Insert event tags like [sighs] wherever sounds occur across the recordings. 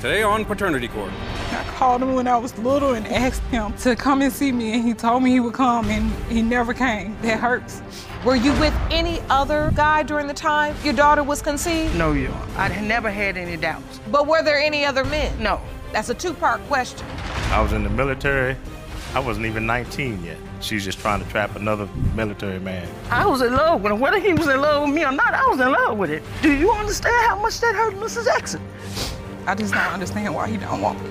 Today on Paternity Court. I called him when I was little and asked him to come and see me, and he told me he would come, and he never came. That hurts. Were you with any other guy during the time your daughter was conceived? No, you. I never had any doubts. But were there any other men? No. That's a two part question. I was in the military. I wasn't even 19 yet. She's just trying to trap another military man. I was in love with him. Whether he was in love with me or not, I was in love with it. Do you understand how much that hurt Mrs. Jackson? I just don't understand why he don't want me.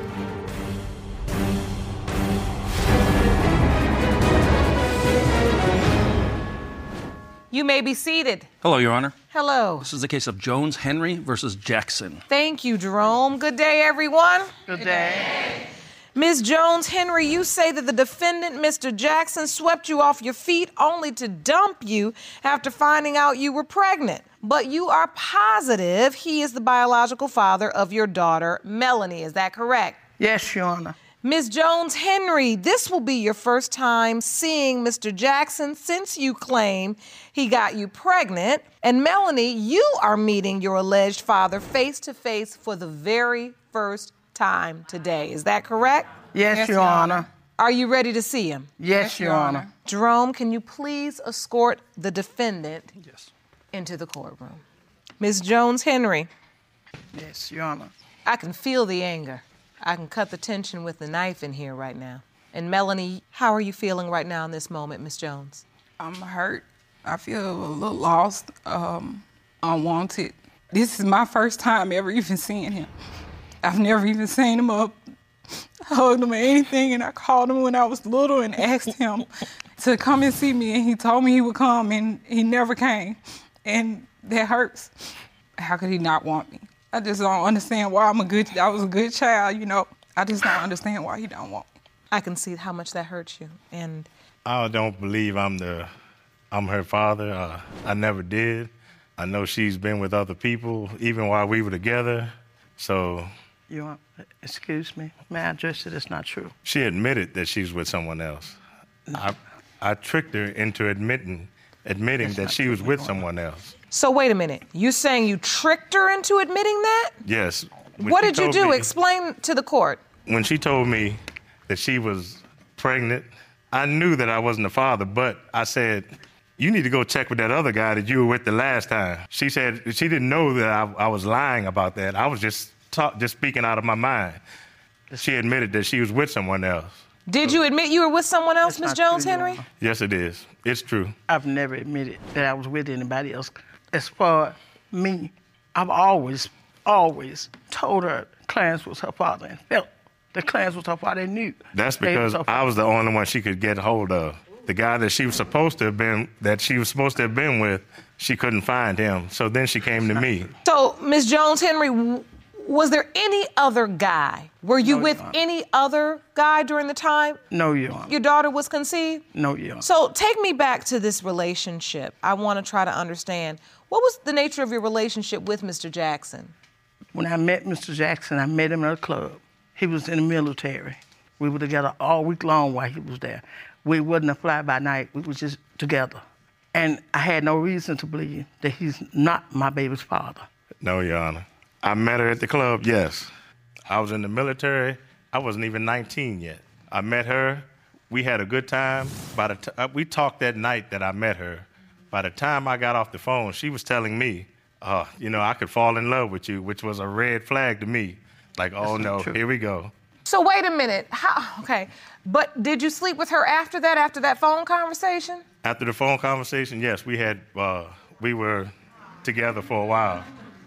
You may be seated. Hello, Your Honor. Hello. This is the case of Jones Henry versus Jackson. Thank you, Jerome. Good day, everyone. Good day. Ms. Jones Henry, you say that the defendant, Mr. Jackson, swept you off your feet only to dump you after finding out you were pregnant. But you are positive he is the biological father of your daughter, Melanie. Is that correct? Yes, Your Honor. Ms. Jones Henry, this will be your first time seeing Mr. Jackson since you claim he got you pregnant. And Melanie, you are meeting your alleged father face to face for the very first time today. Is that correct? Yes, Yes, Your Your Honor. Honor. Are you ready to see him? Yes, Your Honor. Jerome, can you please escort the defendant Yes. Into the courtroom? Ms. Jones Henry, Yes, Your Honor. I can feel the anger. I can cut the tension with the knife in here right now. And Melanie, how are you feeling right now in this moment, Miss Jones? I'm hurt. I feel a little lost, um, unwanted. This is my first time ever even seeing him. I've never even seen him up, hugged him or anything, and I called him when I was little and asked him to come and see me, and he told me he would come, and he never came. And that hurts. How could he not want me? I just don't understand why I'm a good, I was a good child, you know. I just don't understand why he don't want me. I can see how much that hurts you. And I don't believe I'm the, I'm her father. Uh, I never did. I know she's been with other people even while we were together. So You Honor, excuse me. May I address it? It's not true. she admitted that she's with someone else. I, I tricked her into admitting, admitting That's that she was with someone else. so, wait a minute. You're saying you tricked her into admitting that? Yes. When what did you do? me- Explain to the court. when she told me that she was pregnant, I knew that I wasn't the father, but I said, You need to go check with that other guy that you were with the last time. She said she didn't know that I, I was lying about that. I was just talk, just speaking out of my mind. She admitted that she was with someone else. Did you admit you were with someone else, That's Miss Jones true, Your Henry? Honor. Yes, it is. It's true. I've never admitted that I was with anybody else. As far me, I've always, always told her Clarence was her father and felt that Clarence was her father and knew. That's because her I was the only one she could get hold of. The guy that she was supposed to have been, that she was supposed to have been with, she couldn't find him. So then she came to me. So, Miss Jones Henry, w- was there any other guy? Were you No, with Your Honor. any other guy during the time No, Your Honor. your daughter was conceived? No, Your Honor. So, take me back to this relationship. I want to try to understand what was the nature of your relationship with Mr. Jackson? When I met Mr. Jackson, I met him at a club. He was in the military. We were together all week long while he was there. We wasn't a fly by night. We was just together. And I had no reason to believe that he's not my baby's father. No, Your Honor. I met her at the club, yes. I was in the military. I wasn't even 19 yet. I met her. We had a good time. By the t- uh, we talked that night that I met her. By the time I got off the phone, she was telling me, uh, you know, I could fall in love with you, which was a red flag to me. Like, oh no, true. here we go. So, wait a minute. How, okay. But did you sleep with her after that, after that phone conversation? After the phone conversation, yes, we had, uh, we were together for a while.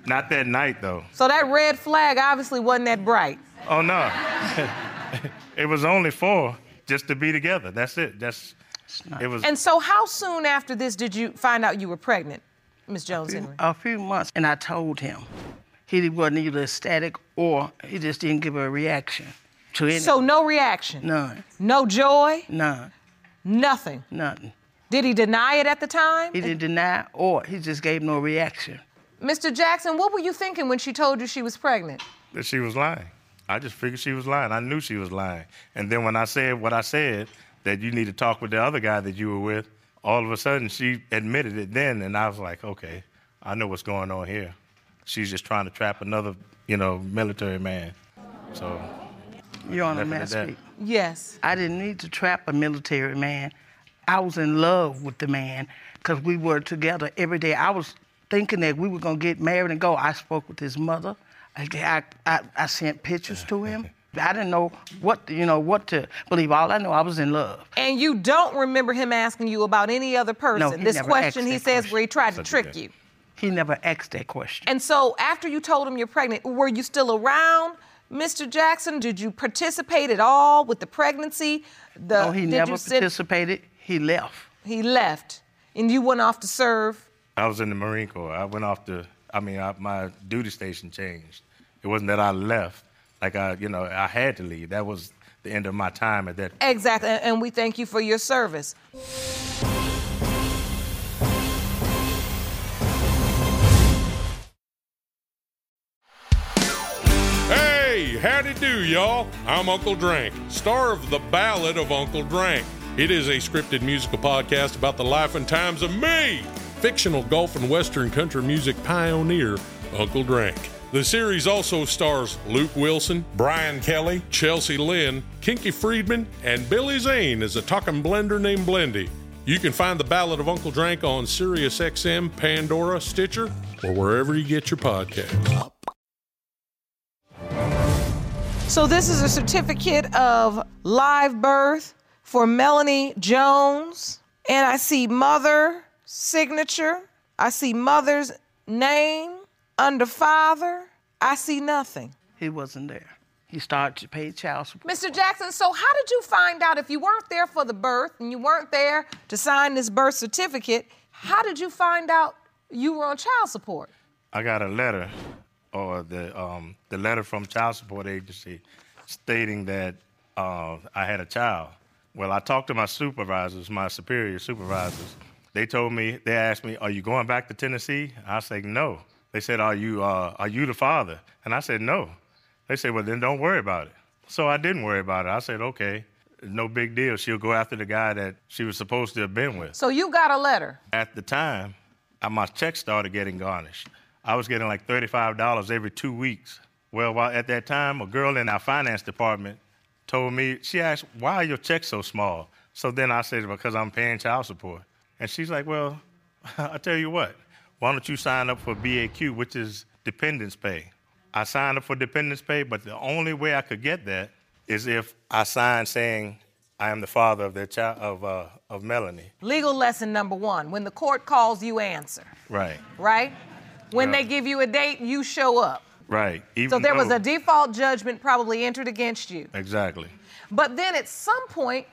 Not that night though. So, that red flag obviously wasn't that bright. Oh no. [laughs] it was only for just to be together. That's it. That's It was And so, how soon after this did you find out you were pregnant, Miss Jones Henry? A few months, and I told him he wasn't either ecstatic or he just didn't give a reaction to any. So, no reaction? none, No joy? none, Nothing. nothing. Did he deny it at the time? He didn't deny or he just gave no reaction. Mr. Jackson, what were you thinking when she told you she was pregnant? that she was lying. I just figured she was lying. I knew she was lying. And then when I said what I said, that you need to talk with the other guy that you were with, all of a sudden she admitted it then, and I was like, okay, I know what's going on here. She's just trying to trap another, you know, military man. So Your Honor, Left it may I speak? Yes. I didn't need to trap a military man. I was in love with the man because we were together every day. I was thinking that we were going to get married and go. I spoke with his mother. I, I, I, I sent pictures to him. [laughs] I didn't know what you know what to believe. All I know, I was in love. And you don't remember him asking you about any other person. he this never question asked he that says question. where he tried to Such a trick you. He never asked that question. And so after you told him you're pregnant, were you still around, Mr. Jackson? Did you participate at all with the pregnancy? The, no, he did never you sit- participated. He left. He left, and you went off to serve. I was in the Marine Corps. I went off to, I mean, I, my duty station changed. It wasn't that I left. Like I, you know, I had to leave. That was the end of my time at that. Exactly, and- and we thank you for your service. Hey, howdy do, y'all. I'm Uncle Drank, star of The Ballad of Uncle Drank. It is a scripted musical podcast about the life and times of me, fictional gulf and western country music pioneer, Uncle Drank. The series also stars Luke Wilson, Brian Kelly, Chelsea Lynn, Kinky Friedman, and Billy Zane as a talking blender named Blendy. You can find The Ballad of Uncle Drank on SiriusXM, Pandora, Stitcher, or wherever you get your podcasts. So this is a certificate of live birth for Melanie Jones, and I see mother signature. I see mother's name under father. I see nothing. He wasn't there. He started to pay child support. Mr. Jackson, so how did you find out if you weren't there for the birth and you weren't there to sign this birth certificate? How did you find out you were on child support? I got a letter, or the um, the letter from child support agency, stating that uh, I had a child. Well, I talked to my supervisors, my superior supervisors. They told me, they asked me, "Are you going back to Tennessee?" I said, "No." They said, "Are you uh, are you the father?" And I said, "No." They said, "Well, then don't worry about it." So I didn't worry about it. I said, "Okay, no big deal. She'll go after the guy that she was supposed to have been with." So you got a letter. At the time, uh, my check started getting garnished. I was getting like $35 every two weeks. Well, while at that time, a girl in our finance department told me, she asked, why are your checks so small? So then I said, because I'm paying child support. And she's like, well, [laughs] I tell you what, why don't you sign up for BAQ, which is dependence pay? I signed up for dependence pay, but the only way I could get that is if I signed saying I am the father of their child of uh, of Melanie. Legal lesson number one when the court calls, you answer, Right. right? When they give you a date, you show up. Right. Even So there was a default judgment probably entered against you. Exactly. But then at some point,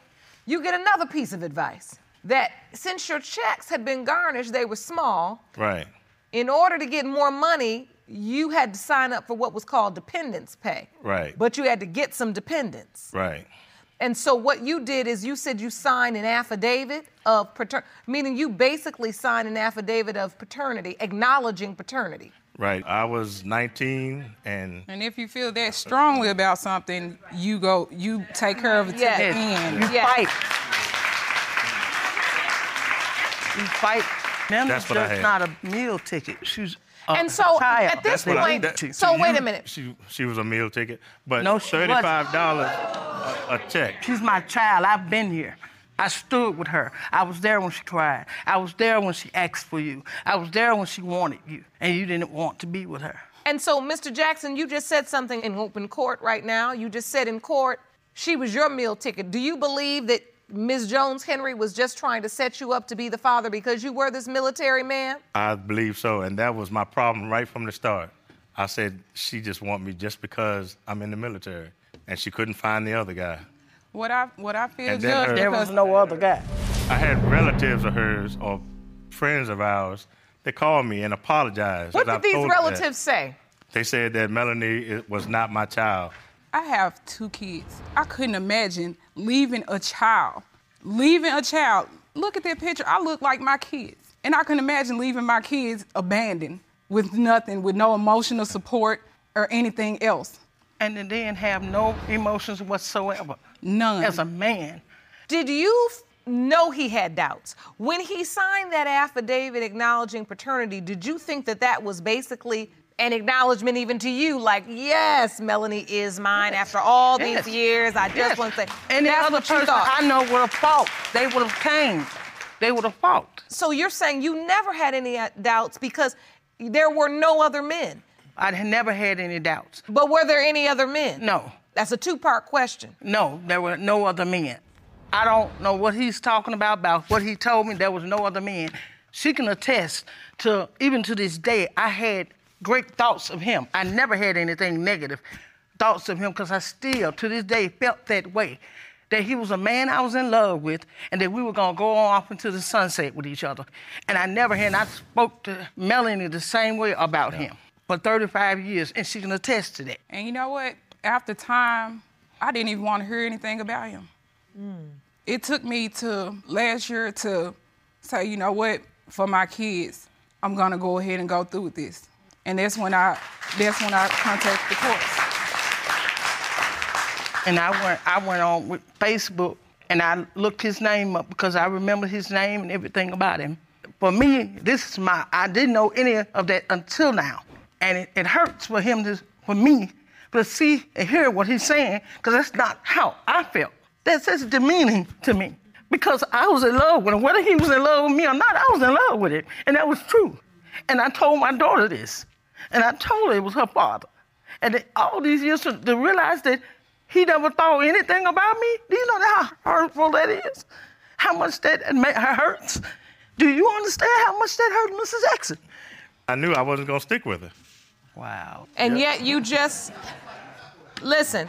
you get another piece of advice that since your checks had been garnished, they were small. Right. In order to get more money, you had to sign up for what was called dependence pay. Right. But you had to get some dependents. Right. And so what you did is you said you signed an affidavit of paternity, meaning you basically signed an affidavit of paternity, acknowledging paternity. Right. I was 19 and And if you feel that strongly about something, you go, you take care of it to Yes. the Yes, end. you Yeah. fight. Fight. Melanie's That's what I just had. not a meal ticket. She's a And so child. at this what I- point, that- so to wait a minute. She she was a meal ticket, but No, she wasn't. thirty-five dollars a, a check. She's my child. I've been here. I stood with her. I was there when she cried. I was there when she asked for you. I was there when she wanted you, and you didn't want to be with her. And so, Mr. Jackson, you just said something in open court right now. You just said in court she was your meal ticket. Do you believe that Ms. Jones Henry was just trying to set you up to be the father because you were this military man? I believe so, and that was my problem right from the start. I said she just want me just because I'm in the military, and she couldn't find the other guy. What I what I feel, And then Judge, her- There was no other guy. I had relatives of hers or friends of ours that called me and apologized. What did I these told them that. relatives say? They said that Melanie was not my child. I have two kids. I couldn't imagine leaving a child. Leaving a child. Look at that picture. I look like my kids. And I couldn't imagine leaving my kids abandoned with nothing, with no emotional support or anything else. And then didn't have no emotions whatsoever. None. As a man. Did you f- know he had doubts? When he signed that affidavit acknowledging paternity, did you think that that was basically an acknowledgement even to you? Like, yes, Melanie is mine after all Yes. these years. I just Yes. want to say, Any that's other what you person thought. I know would have fought. They would have came. They would have fought. So you're saying you never had any uh, doubts because there were no other men. I never had any doubts. But were there any other men? No. That's a two-part question. No, there were no other men. I don't know what he's talking about, about what he told me, there was no other men. She can attest to, even to this day, I had great thoughts of him. I never had anything negative thoughts of him because I still, to this day, felt that way. That he was a man I was in love with and that we were going to go off into the sunset with each other. And I never had, and I spoke to Melanie the same way about him for 35 years, and she can attest to that. And you know what? After time, I didn't even want to hear anything about him. Hmm. It took me to last year to say, you know what, for my kids, I'm gonna go ahead and go through with this. And that's when I that's when I contacted the courts. and I went I went on with Facebook and I looked his name up because I remember his name and everything about him. For me, this is my I didn't know any of that until now. And it, it hurts for him to for me to see and hear what he's saying, because that's not how I felt. That's that's demeaning to me. Because I was in love with him. Whether he was in love with me or not, I was in love with him. And that was true. And I told my daughter this. And I told her it was her father. And that all these years to, to realize that he never thought anything about me. Do you know how hurtful that is? How much that ma- hurts? Do you understand how much that hurt Mrs. Jackson? I knew I wasn't going to stick with her. Wow. And yet you just listen.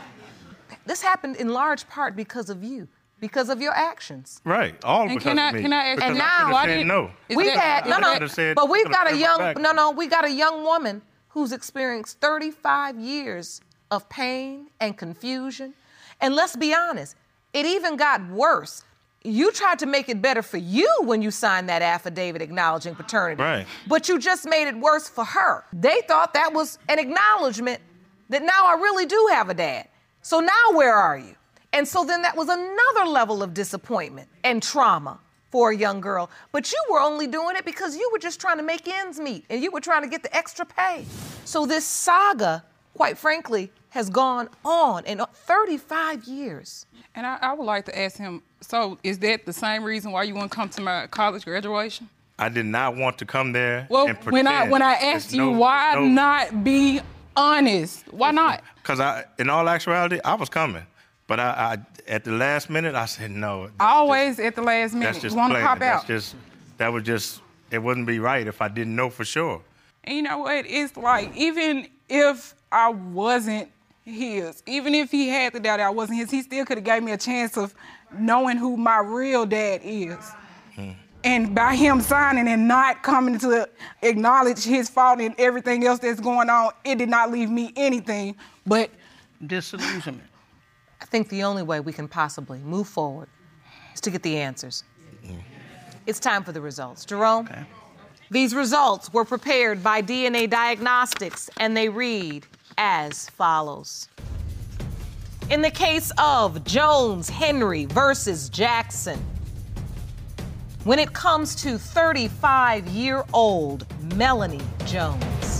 This happened in large part because of you, because of your actions. Right. All And because can I- of me. can I ask- Because And now- could've Why did- no. Is We've that- had no, no, said- but we've got a young back. no, no, we got a young woman who's experienced 35 years of pain and confusion. And let's be honest, it even got worse. You tried to make it better for you when you signed that affidavit acknowledging paternity. Right. But you just made it worse for her. They thought that was an acknowledgement that now I really do have a dad. So now where are you? And so then that was another level of disappointment and trauma for a young girl. But you were only doing it because you were just trying to make ends meet and you were trying to get the extra pay. So this saga, quite frankly, has gone on in 35 years. And I, I would like to ask him, so is that the same reason why you want to come to my college graduation? I did not want to come there. Well, and when I when I There's asked you no- why no- not be honest? Why not? Because I, in all actuality, I was coming, but I, I at the last minute, I said no. Always at the last minute, That's just want to playing. pop That's out. just that would just it wouldn't be right if I didn't know for sure. And you know what? It's like even if I wasn't his, even if he had the doubt that I wasn't his, he still could have gave me a chance of knowing who my real dad is. Hmm. And by him signing and not coming to acknowledge his fault and everything else that's going on, it did not leave me anything but Disillusionment. I think the only way we can possibly move forward is to get the answers. It's time for the results. Jerome, these results were prepared by DNA Diagnostics and they read as follows. In the case of Jones Henry versus Jackson, when it comes to 35 year old Melanie Jones,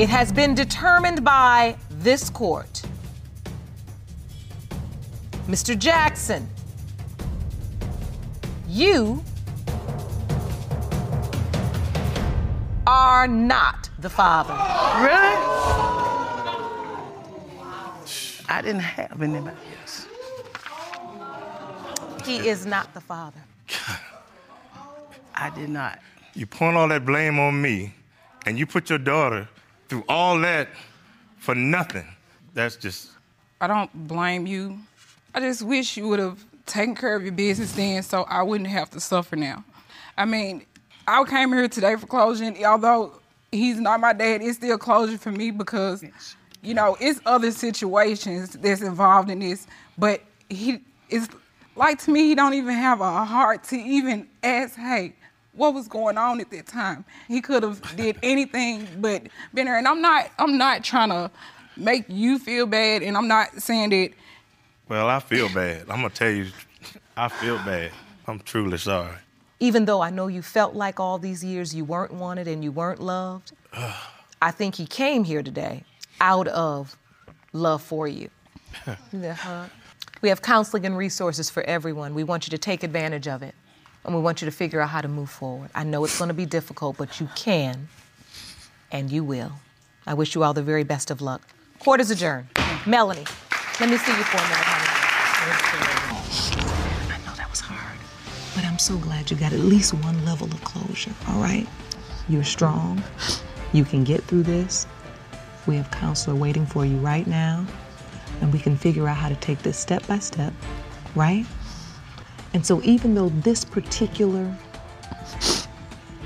It has been determined by this court. Mr. Jackson, you are not the father. Really? I didn't have anybody else. He is not the father. I did not. You point all that blame on me, and you put your daughter through all that for nothing. That's just. I don't blame you. I just wish you would have taken care of your business then so I wouldn't have to suffer now. I mean, I came here today for closure, although he's not my dad, it's still closure for me because, you know, it's other situations that's involved in this. But he is like to me, he don't even have a heart to even ask, hey, what was going on at that time? He could have did anything but been there. And I'm not, I'm not trying to make you feel bad, and I'm not saying that. Well, I feel bad. I'm gonna tell you, I feel bad. I'm truly sorry. Even though I know you felt like all these years you weren't wanted and you weren't loved, [sighs] I think he came here today out of love for you. [laughs] Uh-huh. We have counseling and resources for everyone. We want you to take advantage of it. And we want you to figure out how to move forward. I know it's going to be difficult, but you can and you will. I wish you all the very best of luck. Court is adjourned. Melanie, let me see you for a minute, honey. I know that was hard, but I'm so glad you got at least one level of closure, all right? You're strong. You can get through this. We have counselor waiting for you right now, and we can figure out how to take this step by step, right? And so, even though this particular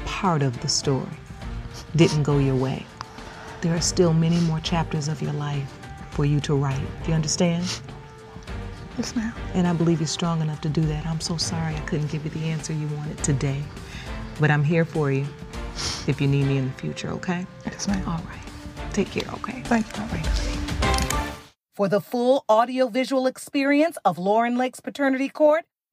part of the story didn't go your way, there are still many more chapters of your life for you to write. Do you understand? Yes, ma'am. And I believe you're strong enough to do that. I'm so sorry I couldn't give you the answer you wanted today. But I'm here for you if you need me in the future, okay? Yes, ma'am. All right. Take care, okay? Thank you. All right. For the full audiovisual experience of Lauren Lake's Paternity Court,